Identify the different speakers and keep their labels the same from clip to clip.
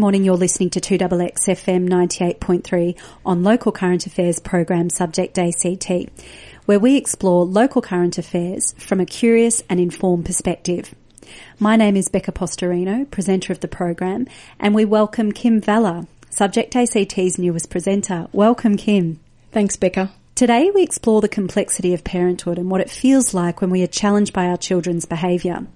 Speaker 1: Morning. You're listening to 2XX FM 98.3 on local current affairs program Subject ACT, where we explore local current affairs from a curious and informed perspective. My name is Becca Postorino, presenter of the program, and we welcome Kim Vella, Subject ACT's newest presenter. Welcome, Kim.
Speaker 2: Thanks, Becca.
Speaker 1: Today we explore the complexity of parenthood and what it feels like when we are challenged by our children's behaviour.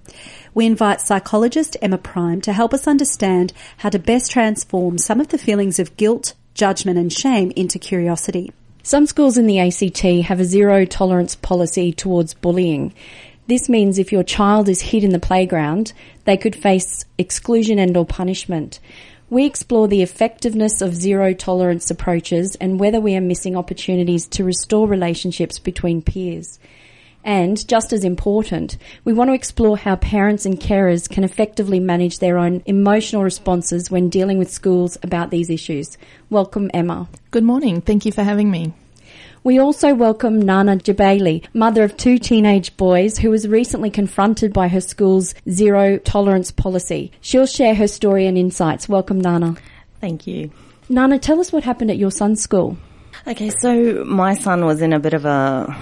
Speaker 1: We invite psychologist Emma Prime to help us understand how to best transform some of the feelings of guilt, judgment and shame into curiosity.
Speaker 2: Some schools in the ACT have a zero tolerance policy towards bullying. This means if your child is hit in the playground, they could face exclusion and or punishment. We explore the effectiveness of zero tolerance approaches and whether we are missing opportunities to restore relationships between peers. And just as important, we want to explore how parents and carers can effectively manage their own emotional responses when dealing with schools about these issues. Welcome, Emma.
Speaker 3: Good morning. Thank you for having me.
Speaker 2: We also welcome Nana Jabaili, mother of two teenage boys who was recently confronted by her school's zero tolerance policy. She'll share her story and insights. Welcome, Nana.
Speaker 4: Thank you.
Speaker 2: Nana, tell us what happened at your son's school.
Speaker 4: Okay, so my son was in a bit of a,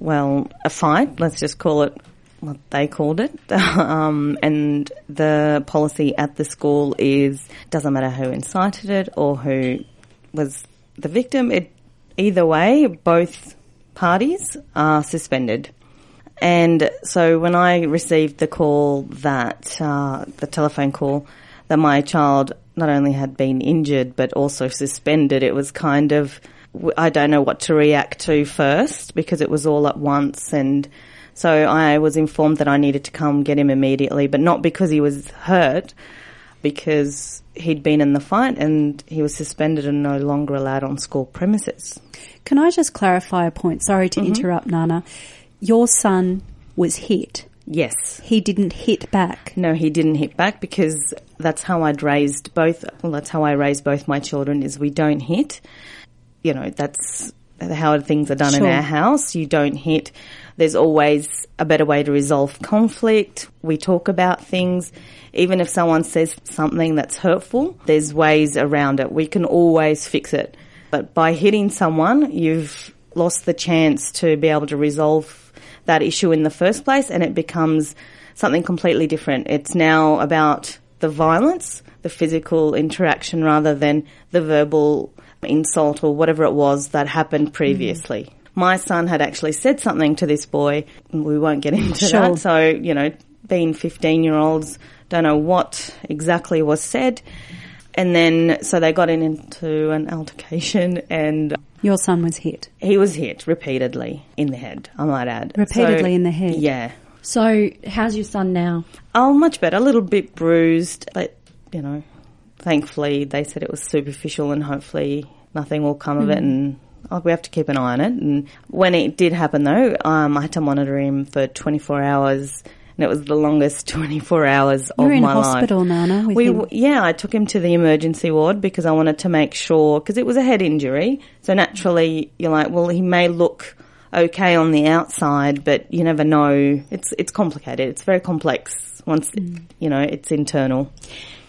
Speaker 4: well, a fight, let's just call it what they called it. Um, and the policy at the school is doesn't matter who incited it or who was the victim, it either way, both parties are suspended. And so when I received the call that, uh, the telephone call, that my child not only had been injured but also suspended, it was kind of, I don't know what to react to first because it was all at once and so I was informed that I needed to come get him immediately, but not because he was hurt, because he'd been in the fight and he was suspended and no longer allowed on school premises.
Speaker 1: Can I just clarify a point? Sorry to mm-hmm. interrupt, Nana. Your son was hit.
Speaker 4: Yes.
Speaker 1: He didn't hit back.
Speaker 4: No, he didn't hit back because that's how I'd raised both, well, that's how I raised both my children is we don't hit. You know, that's how things are done sure. in our house. You don't hit. There's always a better way to resolve conflict. We talk about things. Even if someone says something that's hurtful, there's ways around it. We can always fix it. But by hitting someone, you've lost the chance to be able to resolve that issue in the first place and it becomes something completely different. It's now about the violence, the physical interaction rather than the verbal insult or whatever it was that happened previously. Mm. My son had actually said something to this boy. We won't get into sure. that. So, you know, being 15 year olds, don't know what exactly was said. And then, so they got in into an altercation and.
Speaker 1: Your son was hit?
Speaker 4: He was hit repeatedly in the head, I might add.
Speaker 1: Repeatedly so, in the head?
Speaker 4: Yeah.
Speaker 2: So, how's your son now?
Speaker 4: Oh, much better. A little bit bruised, but, you know, thankfully they said it was superficial and hopefully nothing will come mm. of it mm. and oh, we have to keep an eye on it. And when it did happen though, um, I had to monitor him for 24 hours and it was the longest 24 hours
Speaker 1: You're
Speaker 4: of
Speaker 1: my life. hospital, Nana.
Speaker 4: we, him. yeah, I took him to the emergency ward because I wanted to make sure because it was a head injury. So naturally, you're like, well, he may look okay on the outside, but you never know. It's it's complicated. It's very complex once mm. you know it's internal.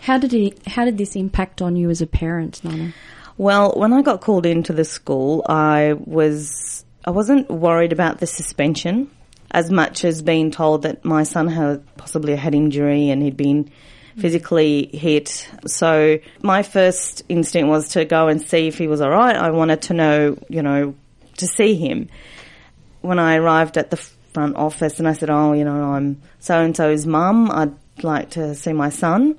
Speaker 2: How did he? How did this impact on you as a parent, Nana?
Speaker 4: Well, when I got called into the school, I was I wasn't worried about the suspension as much as being told that my son had possibly a head injury and he'd been physically hit. So my first instinct was to go and see if he was all right. I wanted to know, you know, to see him. When I arrived at the front office and I said, "Oh, you know, I'm so and so's mum. I'd like to see my son."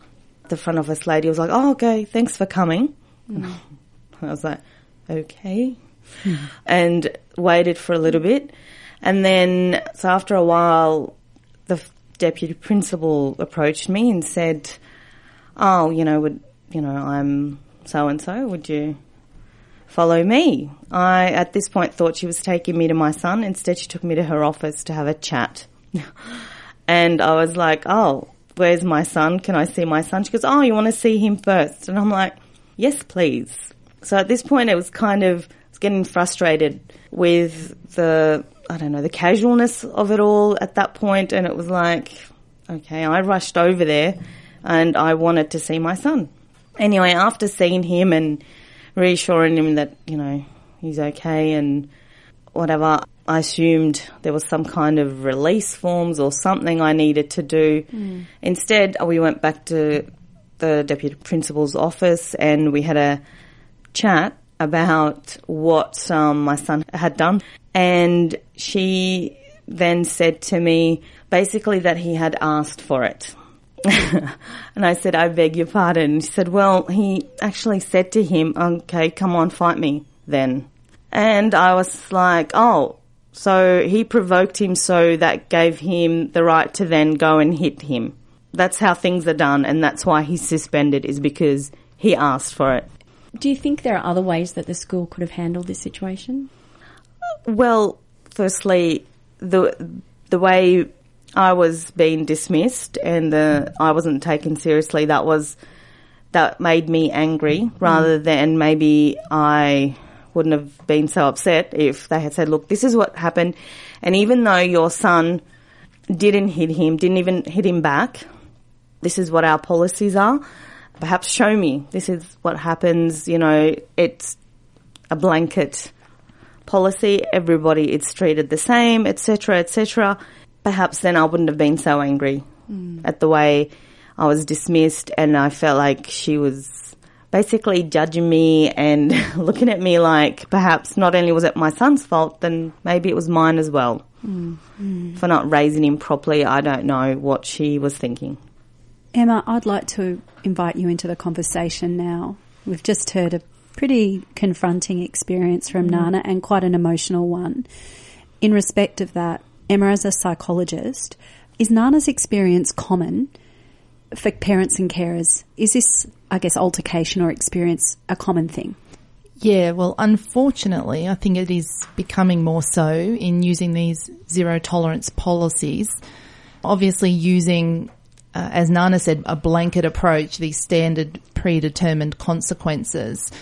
Speaker 4: The front office lady was like, "Oh, okay, thanks for coming." Mm. I was like, "Okay," mm. and waited for a little bit. And then, so after a while, the deputy principal approached me and said, "Oh, you know, would you know, I'm so and so. Would you follow me?" I, at this point, thought she was taking me to my son. Instead, she took me to her office to have a chat. and I was like, "Oh, where's my son? Can I see my son?" She goes, "Oh, you want to see him first? And I'm like, "Yes, please." So at this point, it was kind of was getting frustrated with the I don't know, the casualness of it all at that point, and it was like, okay, I rushed over there and I wanted to see my son. Anyway, after seeing him and reassuring him that, you know, he's okay and whatever, I assumed there was some kind of release forms or something I needed to do. Mm. Instead, we went back to the deputy principal's office and we had a chat about what um, my son had done. And she then said to me basically that he had asked for it. and I said, I beg your pardon. And she said, well, he actually said to him, okay, come on, fight me then. And I was like, oh, so he provoked him, so that gave him the right to then go and hit him. That's how things are done, and that's why he's suspended, is because he asked for it.
Speaker 2: Do you think there are other ways that the school could have handled this situation?
Speaker 4: Well, firstly, the the way I was being dismissed and the I wasn't taken seriously, that was that made me angry rather mm. than maybe I wouldn't have been so upset if they had said, look, this is what happened. And even though your son didn't hit him, didn't even hit him back, this is what our policies are. Perhaps show me. This is what happens. You know, it's a blanket policy. Everybody, it's treated the same, etc., etc. Perhaps then I wouldn't have been so angry mm. at the way I was dismissed and I felt like she was basically judging me and looking at me like perhaps not only was it my son's fault, then maybe it was mine as well. Mm. For not raising him properly, I don't know what she was thinking.
Speaker 1: Emma, I'd like to invite you into the conversation now. We've just heard a pretty confronting experience from mm. Nana and quite an emotional one. In respect of that, Emma, as a psychologist, is Nana's experience common for parents and carers? Is this I guess, altercation or experience a common thing?
Speaker 3: Yeah, well, unfortunately, I think it is becoming more so in using these zero tolerance policies. Obviously, using, uh, as Nana said, a blanket approach, these standard predetermined consequences,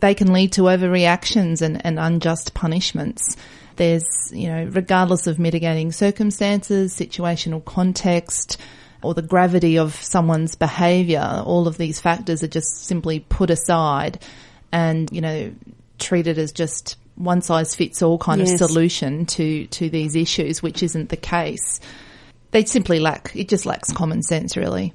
Speaker 3: they can lead to overreactions and, and unjust punishments. There's, you know, regardless of mitigating circumstances, situational context, or the gravity of someone's behaviour, all of these factors are just simply put aside and, you know, treated as just one size fits all kind yes. of solution to, to these issues, which isn't the case. They simply lack, it just lacks common sense really.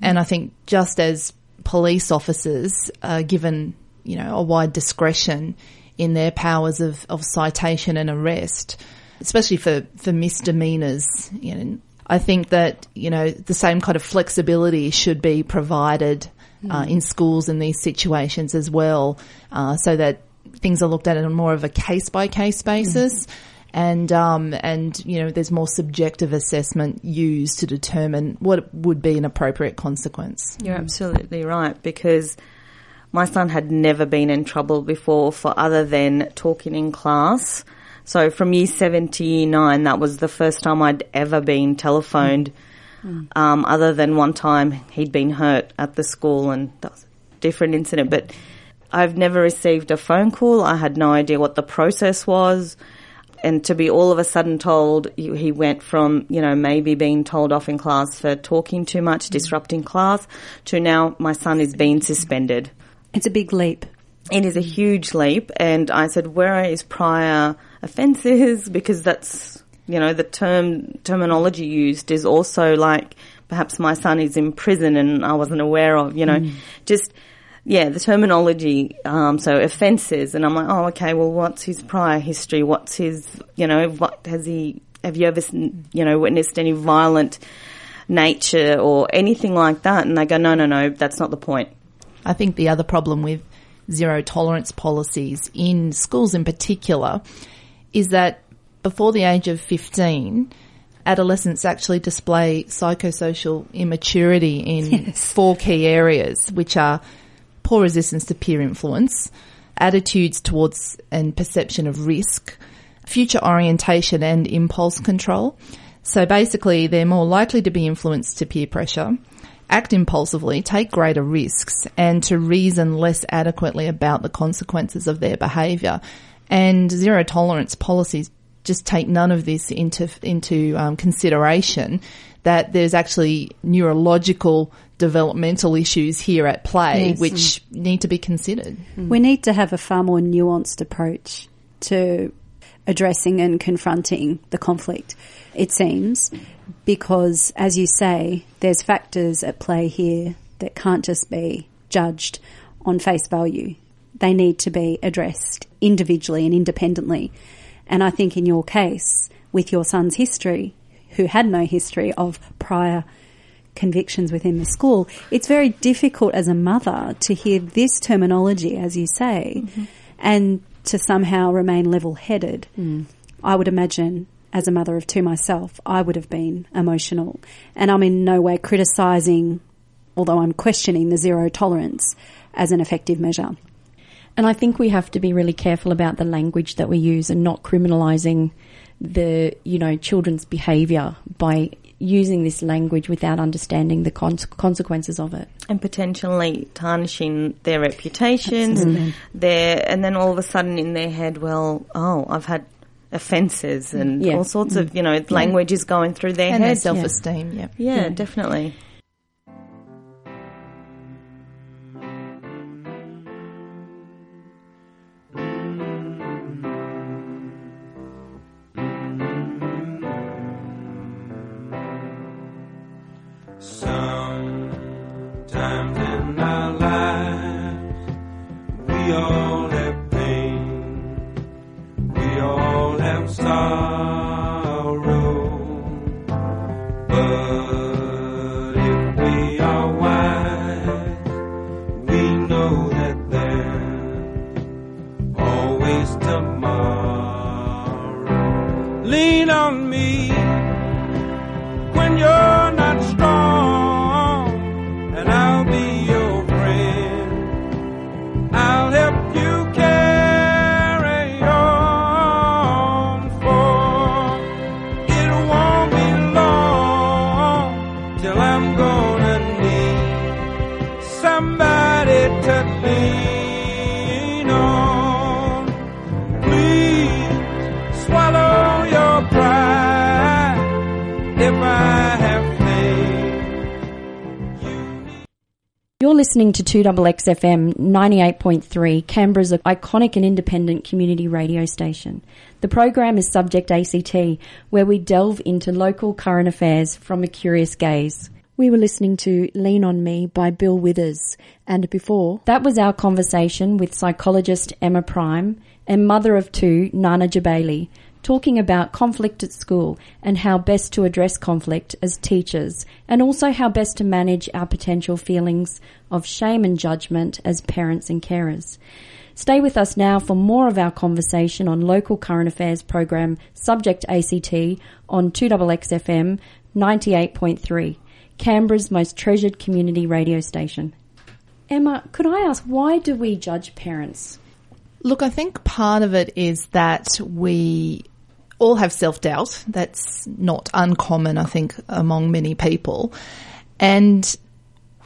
Speaker 3: And I think just as police officers are given, you know, a wide discretion in their powers of, of citation and arrest, especially for, for misdemeanors, you know, I think that, you know, the same kind of flexibility should be provided uh, in schools in these situations as well, uh, so that things are looked at on more of a case by case basis. Mm-hmm. And um, and you know, there's more subjective assessment used to determine what would be an appropriate consequence.
Speaker 4: You're absolutely right because my son had never been in trouble before for other than talking in class. So from year 79, that was the first time I'd ever been telephoned, mm. um, other than one time he'd been hurt at the school and that was a different incident. But I've never received a phone call. I had no idea what the process was. And to be all of a sudden told he went from, you know, maybe being told off in class for talking too much, mm. disrupting class, to now my son is being suspended.
Speaker 1: It's a big leap.
Speaker 4: It is a huge leap. And I said, where is prior offences because that's you know the term terminology used is also like perhaps my son is in prison and I wasn't aware of you know. Mm. just yeah the terminology um, so offences and I'm like oh okay well what's his prior history? What's his you know what has he have you ever you know witnessed any violent nature or anything like that? And they go no no no that's not the point.
Speaker 3: I think the other problem with zero tolerance policies in schools in particular is that before the age of 15, adolescents actually display psychosocial immaturity in yes. four key areas, which are poor resistance to peer influence, attitudes towards and perception of risk, future orientation and impulse control. So basically, they're more likely to be influenced to peer pressure, act impulsively, take greater risks, and to reason less adequately about the consequences of their behaviour. And zero tolerance policies just take none of this into into um, consideration. That there's actually neurological developmental issues here at play,
Speaker 2: Yes.
Speaker 3: which need to be considered.
Speaker 1: We need to have a far more nuanced approach to addressing and confronting the conflict, it seems, because as you say, there's factors at play here that can't just be judged on face value. They need to be addressed individually and independently. And I think in your case, with your son's history, who had no history of prior convictions within the school, it's very difficult as a mother to hear this terminology, as you say, mm-hmm. and to somehow remain level headed. Mm. I would imagine, as a mother of two myself, I would have been emotional. And I'm in no way criticising, although I'm questioning the zero tolerance as an effective measure.
Speaker 2: And I think we have to be really careful about the language that we use and not criminalising the, you know, children's behaviour by using this language without understanding the con- consequences of it.
Speaker 4: and potentially tarnishing their reputations, their, and then all of a sudden in their head, well, oh, I've had offences and
Speaker 2: Yeah.
Speaker 4: all sorts of, mm. you know, language is going through their
Speaker 3: And their
Speaker 4: head.
Speaker 3: self-esteem, yeah.
Speaker 4: yeah, definitely.
Speaker 5: All You're
Speaker 2: listening to 2XXFM 98.3, Canberra's iconic and independent community radio station. The program is Subject ACT, where we delve into local current affairs from a curious gaze. We were listening to Lean on Me by Bill Withers, and before that was our conversation with psychologist Emma Prime and mother of two, Nana Jabaili, talking about conflict at school and how best to address conflict as teachers, and also how best to manage our potential feelings of shame and judgment as parents and carers. Stay with us now for more of our conversation on local current affairs program Subject ACT on 2XXFM 98.3, Canberra's most treasured community radio station. Emma, could I ask why do we judge parents?
Speaker 3: Look, I think part of it is that we all have self doubt. That's not uncommon, I think, among many people. And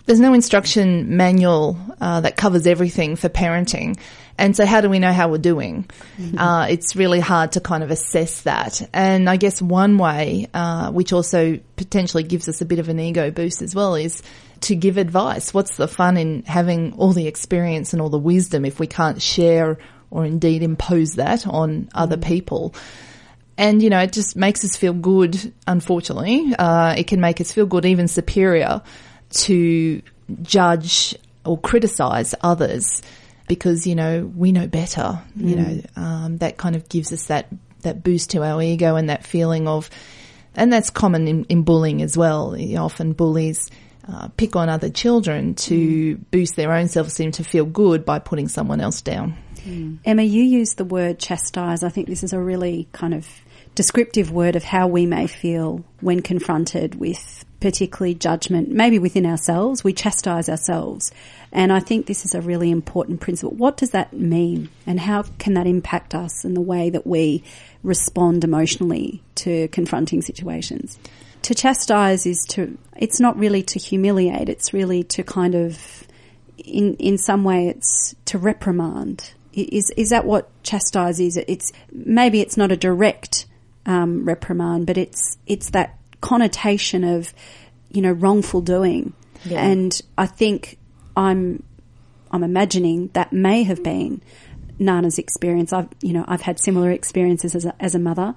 Speaker 3: there's no instruction manual uh, that covers everything for parenting. And so, how do we know how we're doing? Uh, it's really hard to kind of assess that. And I guess one way, uh, which also potentially gives us a bit of an ego boost as well, is to give advice. What's the fun in having all the experience and all the wisdom if we can't share or indeed impose that on other people? And, you know, it just makes us feel good, unfortunately. Uh, it can make us feel good, even superior, to judge or criticize others because, you know, we know better. You know, um, that kind of gives us that, that boost to our ego and that feeling of, and that's common in, in bullying as well. You know, often bullies uh, pick on other children to boost their own self-esteem to feel good by putting someone else down.
Speaker 1: Emma, you used the word chastise. I think this is a really kind of descriptive word of how we may feel when confronted with particularly judgment, maybe within ourselves. We chastise ourselves. And I think this is a really important principle. What does that mean? And how can that impact us in the way that we respond emotionally to confronting situations? To chastise is to, it's not really to humiliate, it's really to kind of, in, in some way, it's to reprimand. Is, is that what chastise is? It's, maybe it's not a direct, um, reprimand, but it's, it's that connotation of, you know, wrongful doing. And I think I'm I'm imagining that may have been Nana's experience. I've you know I've had similar experiences as a, as a mother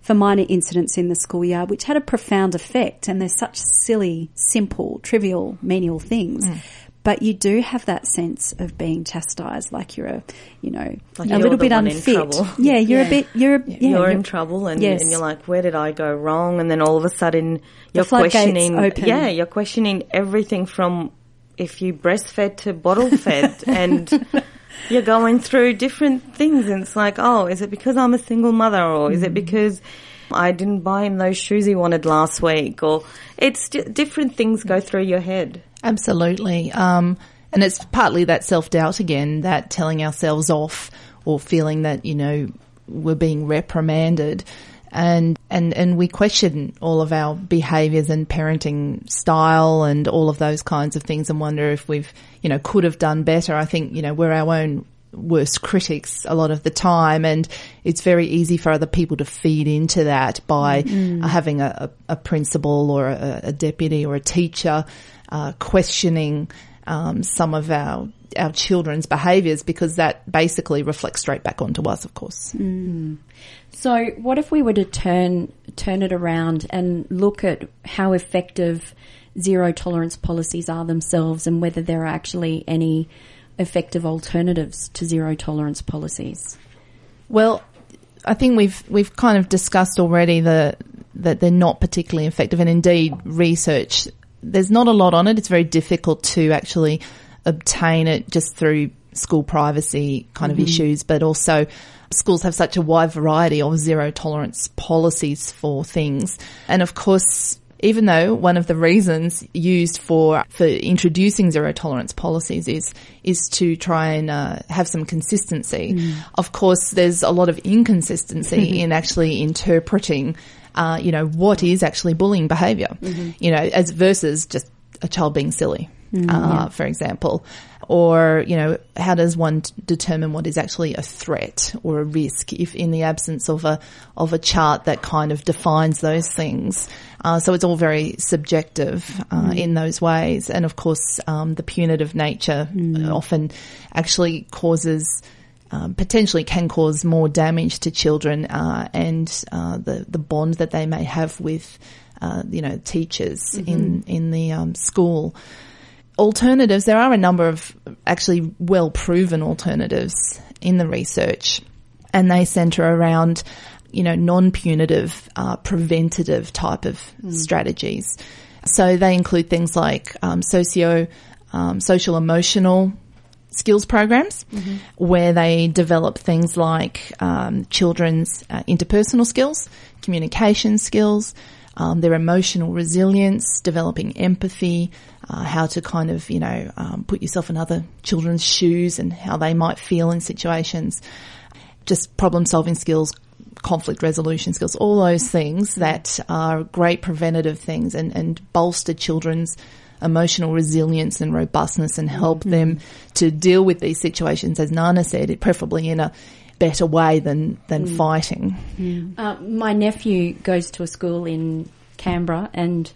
Speaker 1: for minor incidents in the schoolyard, which had a profound effect. And they're such silly, simple, trivial, menial things.
Speaker 4: Mm.
Speaker 1: But you do have that sense of being chastised, like you're a, you know,
Speaker 4: Like
Speaker 1: a little bit unfit. Yeah, you're
Speaker 2: Yeah.
Speaker 1: a bit, you're, a, yeah,
Speaker 4: you're in
Speaker 1: you're-
Speaker 4: trouble and,
Speaker 1: Yes.
Speaker 4: and you're like, where did I go wrong? And then all of a sudden you're questioning,
Speaker 1: open.
Speaker 4: yeah, you're questioning everything from if you breastfed to bottle fed and you're going through different things and it's like, oh, is it because I'm a single mother or is
Speaker 1: Mm.
Speaker 4: it because I didn't buy him those shoes he wanted last week or it's di- different things go through your head.
Speaker 3: Absolutely. Um, and it's partly that self doubt again, that telling ourselves off or feeling that, you know, we're being reprimanded. And, and, and we question all of our behaviors and parenting style and all of those kinds of things and wonder if we've, you know, could have done better. I think, you know, we're our own worst critics a lot of the time and it's very easy for other people to feed into that by uh, having a, a, principal or a, a deputy or a teacher uh, questioning um, some of our our children's behaviours because that basically reflects straight back onto us, of course.
Speaker 2: So, what if we were to turn turn it around and look at how effective zero tolerance policies are themselves, and whether there are actually any effective alternatives to zero tolerance policies?
Speaker 3: Well, I think we've we've kind of discussed already the that they're not particularly effective, and indeed, research there's not a lot on it. It's very difficult to actually obtain it just through school privacy kind of mm-hmm. issues, but also schools have such a wide variety of zero tolerance policies for things, and of course. Even though one of the reasons used for for introducing zero tolerance policies is is to try and uh, have some consistency, of course, there's a lot of inconsistency in actually interpreting, uh, you know, what is actually bullying behaviour, you know, as versus just a child being silly, uh, for example. Or, you know, how does one determine what is actually a threat or a risk if in the absence of a, of a chart that kind of defines those things? Uh, so it's all very subjective, uh, in those ways. And of course, um, the punitive nature often actually causes, um, potentially can cause more damage to children, uh, and, uh, the, the bond that they may have with, uh, you know, teachers in, in the, um, school alternatives, there are a number of actually well proven alternatives in the research, and they centre around, you know, non punitive, uh, preventative type of strategies. So they include things like um, socio, um, social emotional skills programs where they develop things like um, children's uh, interpersonal skills, communication skills, um, their emotional resilience, developing empathy, uh, how to kind of, you know, um, put yourself in other children's shoes and how they might feel in situations, just problem solving skills, conflict resolution skills, all those things that are great preventative things and, and bolster children's emotional resilience and robustness and help them to deal with these situations, as Nana said, preferably in a better way than, than fighting.
Speaker 2: Uh, my nephew goes to a school in Canberra, and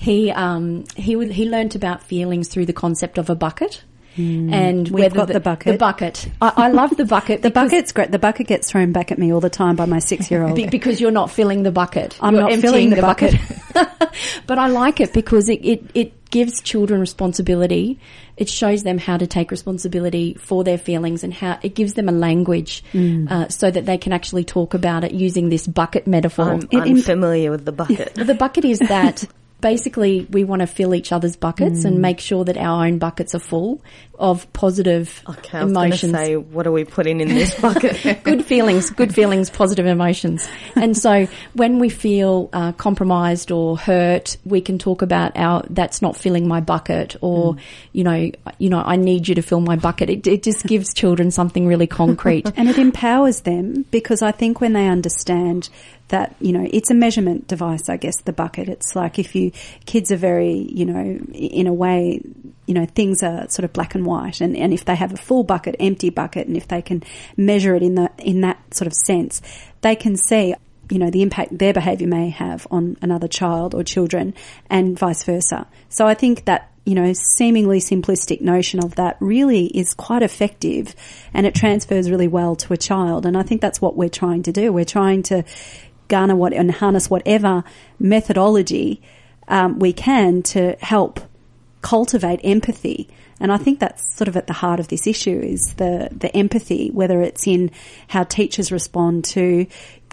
Speaker 2: he um, he would- he learnt about feelings through the concept of a bucket. And
Speaker 1: We've got the bucket.
Speaker 2: The bucket. I, I love the bucket.
Speaker 1: The bucket's great. The bucket gets thrown back at me all the time by my six-year-old.
Speaker 2: Be- because you're not filling the bucket.
Speaker 1: I'm
Speaker 2: You're
Speaker 1: not filling the bucket.
Speaker 2: but I like it because it, it, it gives children responsibility. It shows them how to take responsibility for their feelings and how it gives them a language
Speaker 1: Mm.
Speaker 2: uh, so that they can actually talk about it using this bucket metaphor.
Speaker 4: I'm
Speaker 1: It- in-
Speaker 4: unfamiliar with the bucket.
Speaker 2: the bucket is that basically we want to fill each other's buckets
Speaker 1: Mm.
Speaker 2: and make sure that our own buckets are full of positive
Speaker 4: Okay, I was
Speaker 2: emotions
Speaker 4: say, what are we putting in this bucket?
Speaker 2: good feelings, good feelings, positive emotions. And so when we feel uh, compromised or hurt, we can talk about our that's not filling my bucket, or you know, you know, I need you to fill my bucket. It, it just gives children something really concrete.
Speaker 1: and it empowers them because I think when they understand that you know it's a measurement device I guess the bucket it's like if you kids are very you know in a way you know things are sort of black and white and, and if they have a full bucket empty bucket and if they can measure it in the in that sort of sense they can see you know the impact their behavior may have on another child or children and vice versa so I think that you know, seemingly simplistic notion of that really is quite effective and it transfers really well to a child. And I think that's what we're trying to do. We're trying to garner what and harness whatever methodology um, we can to help cultivate empathy. And I think that's sort of at the heart of this issue is the, the empathy, whether it's in how teachers respond to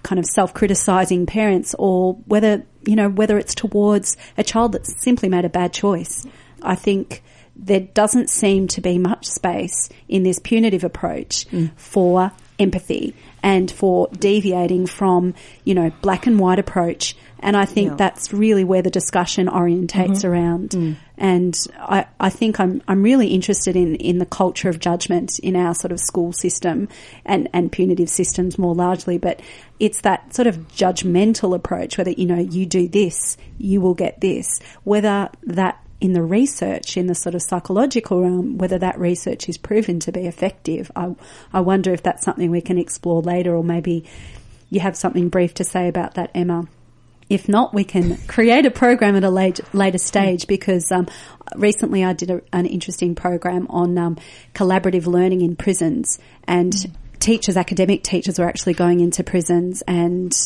Speaker 1: kind of self-criticizing parents or whether, you know, whether it's towards a child that's simply made a bad choice. I think there doesn't seem to be much space in this punitive approach mm. for empathy and for deviating from, you know, black and white approach. And I think
Speaker 4: Yeah.
Speaker 1: that's really where the discussion orientates mm-hmm. around. Mm. And I, I think I'm, I'm really interested in, in the culture of judgment in our sort of school system and, and punitive systems more largely. But it's that sort of judgmental approach, whether, you know, you do this, you will get this, whether that in the research, in the sort of psychological realm, whether that research is proven to be effective. I, I wonder if that's something we can explore later or maybe you have something brief to say about that, Emma. If not, we can create a program at a late, later stage because um, recently I did a, an interesting program on um, collaborative learning in prisons and teachers, academic teachers were actually going into prisons and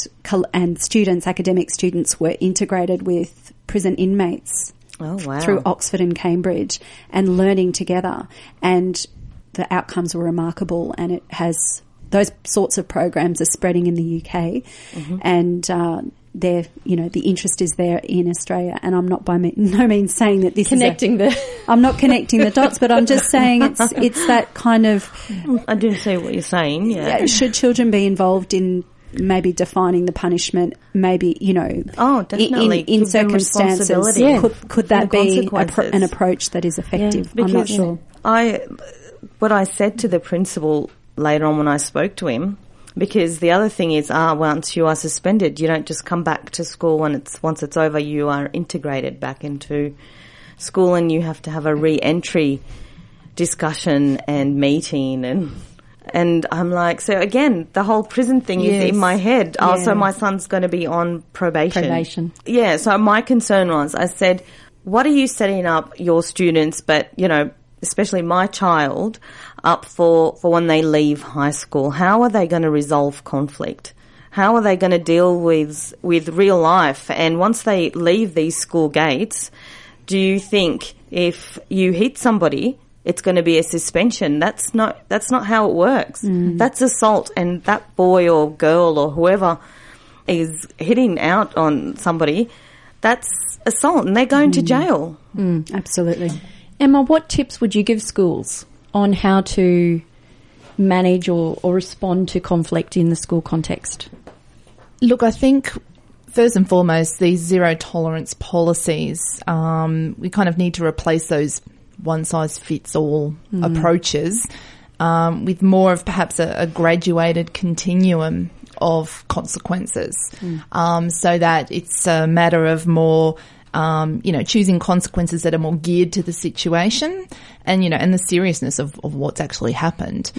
Speaker 1: and students, academic students were integrated with prison inmates
Speaker 4: Oh, wow.
Speaker 1: through Oxford and Cambridge and learning together. And the outcomes were remarkable and it has those sorts of programs are spreading in the UK and uh, they're, you know, the interest is there in Australia. And I'm not by me- no means saying that this
Speaker 2: Connecting
Speaker 1: is
Speaker 2: the.
Speaker 1: a, I'm not connecting the dots, but I'm just saying it's, it's that kind of,
Speaker 4: I do see what you're saying. Yeah.
Speaker 1: uh, should children be involved in maybe defining the punishment, maybe, you know,
Speaker 4: Oh,
Speaker 1: in-
Speaker 4: definitely.
Speaker 1: in, in circumstances.
Speaker 2: Yeah.
Speaker 1: could, could that be a pro- an approach that is effective? I'm not sure.
Speaker 4: I, what I said to the principal later on when I spoke to him, because the other thing is, ah, once you are suspended, you don't just come back to school when it's once it's over. You are integrated back into school, and you have to have a re-entry discussion and meeting and. And I'm like, so again, the whole prison thing is in my head.
Speaker 1: Yeah.
Speaker 4: Also, my son's going to be on probation.
Speaker 2: Probation.
Speaker 4: Yeah, so my concern was, I said, what are you setting up your students, but, you know, especially my child, up for, for when they leave high school? How are they going to resolve conflict? How are they going to deal with, with real life? And once they leave these school gates, do you think if you hit somebody, it's going to be a suspension? That's not, that's not how it works. Mm. That's assault and that boy or girl or whoever is hitting out on somebody, that's assault and they're going to mm. jail.
Speaker 1: Mm, absolutely.
Speaker 2: Emma, what tips would you give schools on how to manage or, or respond to conflict in the school context?
Speaker 3: Look, I think first and foremost, these zero tolerance policies, um, we kind of need to replace those one size fits all approaches um, with more of perhaps a, a graduated continuum of consequences, um, so that it's a matter of more. Um, you know, choosing consequences that are more geared to the situation and, you know, and the seriousness of, of what's actually happened.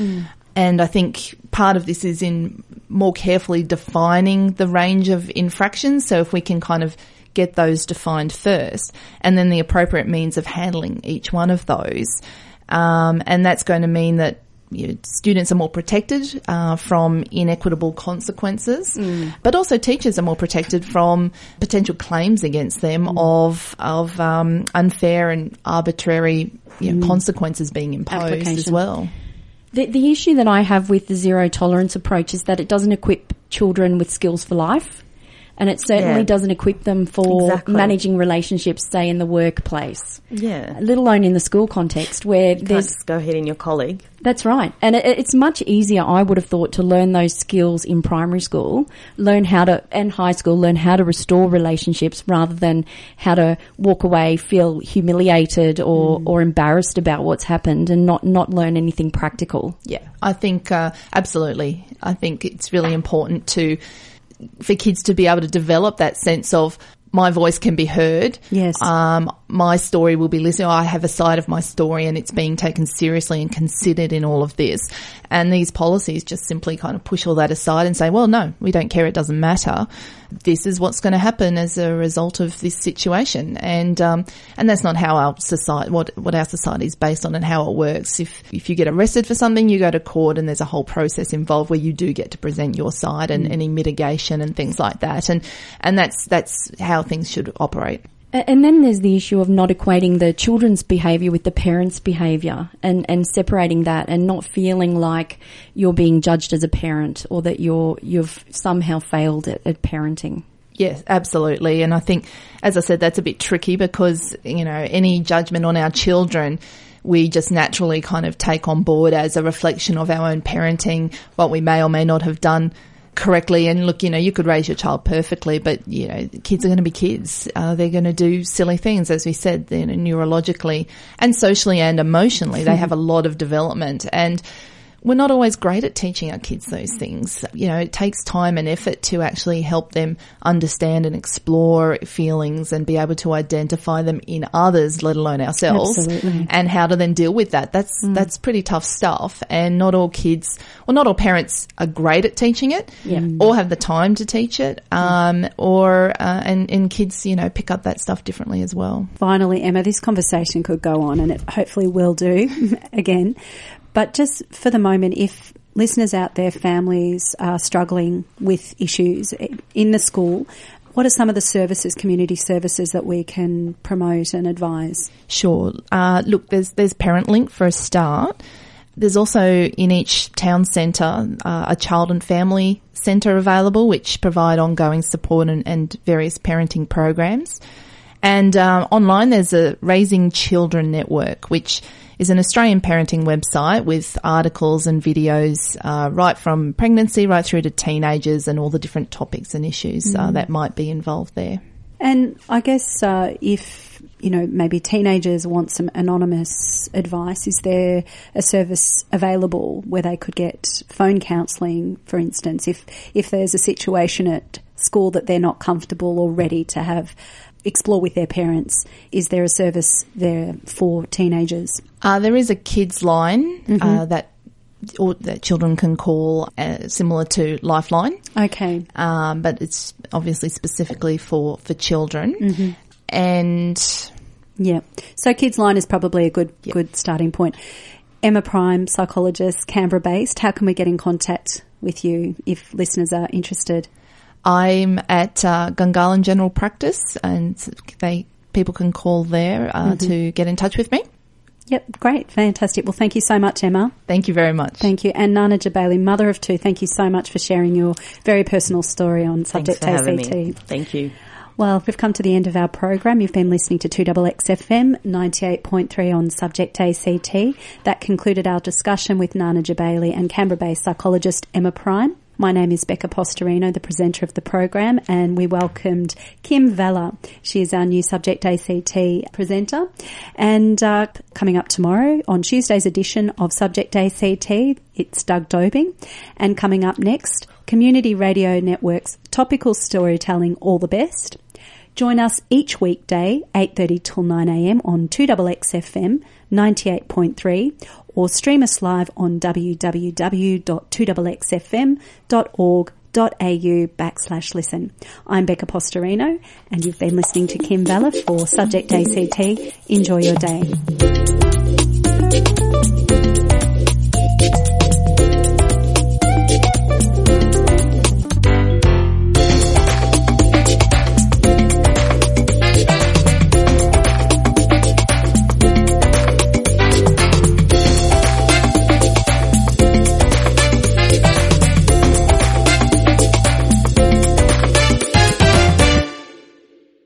Speaker 3: And I think part of this is in more carefully defining the range of infractions. So if we can kind of get those defined first and then the appropriate means of handling each one of those. Um, and that's going to mean that you know, students are more protected uh, from inequitable consequences, but also teachers are more protected from potential claims against them of of um, unfair and arbitrary you know, consequences being imposed as well.
Speaker 2: The, the issue that I have with the zero tolerance approach is that it doesn't equip children with skills for life. And it certainly
Speaker 4: Yeah.
Speaker 2: doesn't equip them for
Speaker 4: Exactly.
Speaker 2: managing relationships, say in the workplace,
Speaker 4: Yeah.
Speaker 2: let alone in the school context where
Speaker 4: Can't
Speaker 2: there's
Speaker 4: just go hitting your colleague.
Speaker 2: That's right. And it, it's much easier, I would have thought, to learn those skills in primary school, learn how to, and high school, learn how to restore relationships rather than how to walk away, feel humiliated or, or embarrassed about what's happened and not, not learn anything practical.
Speaker 3: Yeah, I think uh, absolutely. I think it's really important to for kids to be able to develop that sense of my voice can be heard.
Speaker 1: Yes.
Speaker 3: Um, my story will be listened. I have a side of my story and it's being taken seriously and considered in all of this. And these policies just simply kind of push all that aside and say, well, no, we don't care. It doesn't matter. this is what's going to happen as a result of this situation. And, um, and that's not how our society, what, what our society is based on and how it works. If, if you get arrested for something, you go to court and there's a whole process involved where you do get to present your side and any mitigation and things like that. And, and that's, that's how things should operate.
Speaker 2: And then there's the issue of not equating the children's behaviour with the parents' behaviour and, and separating that and not feeling like you're being judged as a parent or that you're, you've somehow failed at, at parenting.
Speaker 3: Yes, absolutely. And I think, as I said, that's a bit tricky because, you know, any judgment on our children, we just naturally kind of take on board as a reflection of our own parenting, what we may or may not have done correctly. And look, you know, you could raise your child perfectly, but, you know, kids are going to be kids. Uh, they're going to do silly things, as we said, you know, neurologically and socially and emotionally. They have a lot of development. And, we're not always great at teaching our kids those things. You know, it takes time and effort to actually help them understand and explore feelings and be able to identify them in others, let alone ourselves.
Speaker 2: Absolutely.
Speaker 3: And how to then deal with that. That's, that's pretty tough stuff. And not all kids, well, not all parents are great at teaching it or have the time to teach it. Um, or, uh, and, and kids, you know, pick up that stuff differently as well.
Speaker 1: Finally, Emma, this conversation could go on and it hopefully will do again. But just for the moment, if listeners out there, families are struggling with issues in the school, what are some of the services, community services that we can promote and advise?
Speaker 3: Sure. Uh, look, there's there's Parentline for a start. There's also in each town centre uh, a child and family centre available, which provide ongoing support and, and various parenting programs. And um, online, there's a Raising Children Network, which is an Australian parenting website with articles and videos uh, right from pregnancy right through to teenagers and all the different topics and issues uh, that might be involved there.
Speaker 1: And I guess uh, if you know maybe teenagers want some anonymous advice, is there a service available where they could get phone counselling, for instance, if if there's a situation at school that they're not comfortable or ready to have explore with their parents? Is there a service there for teenagers?
Speaker 3: Uh, there is a kids line uh, that or that children can call, uh, similar to Lifeline,
Speaker 1: Okay.
Speaker 3: um, but it's obviously specifically for for children. And
Speaker 1: Yeah. So Kids Line is probably a good good starting point. Emma Prime, psychologist, Canberra based. How can we get in contact with you if listeners are interested?
Speaker 3: I'm at uh, Gungahlin General Practice, and they people can call there uh, to get in touch with me.
Speaker 1: Yep, great, fantastic. Well, thank you so much, Emma.
Speaker 3: Thank you very much.
Speaker 1: Thank you. And Nana Jabaili, mother of two, thank you so much for sharing your very personal story on subject ACT.
Speaker 4: Thank you.
Speaker 1: Well, we've come to the end of our program. You've been listening to 2XXFM 98.3 on Subject ACT. That concluded our discussion with Nana Jabaili and Canberra-based psychologist Emma Prime. My name is Becca Postorino, the presenter of the program, and we welcomed Kim Vella. She is our new Subject ACT presenter. And uh, coming up tomorrow on Tuesday's edition of Subject ACT, it's Doug Dobing. And coming up next, Community Radio Network's topical storytelling All the Best. Join us each weekday, 8.30 till 9am on 2XXFM 98.3 or stream us live on www.2xxfm.org.au backslash listen. I'm Becca Postorino and you've been listening to Kim Vella for Subject ACT. Enjoy your day.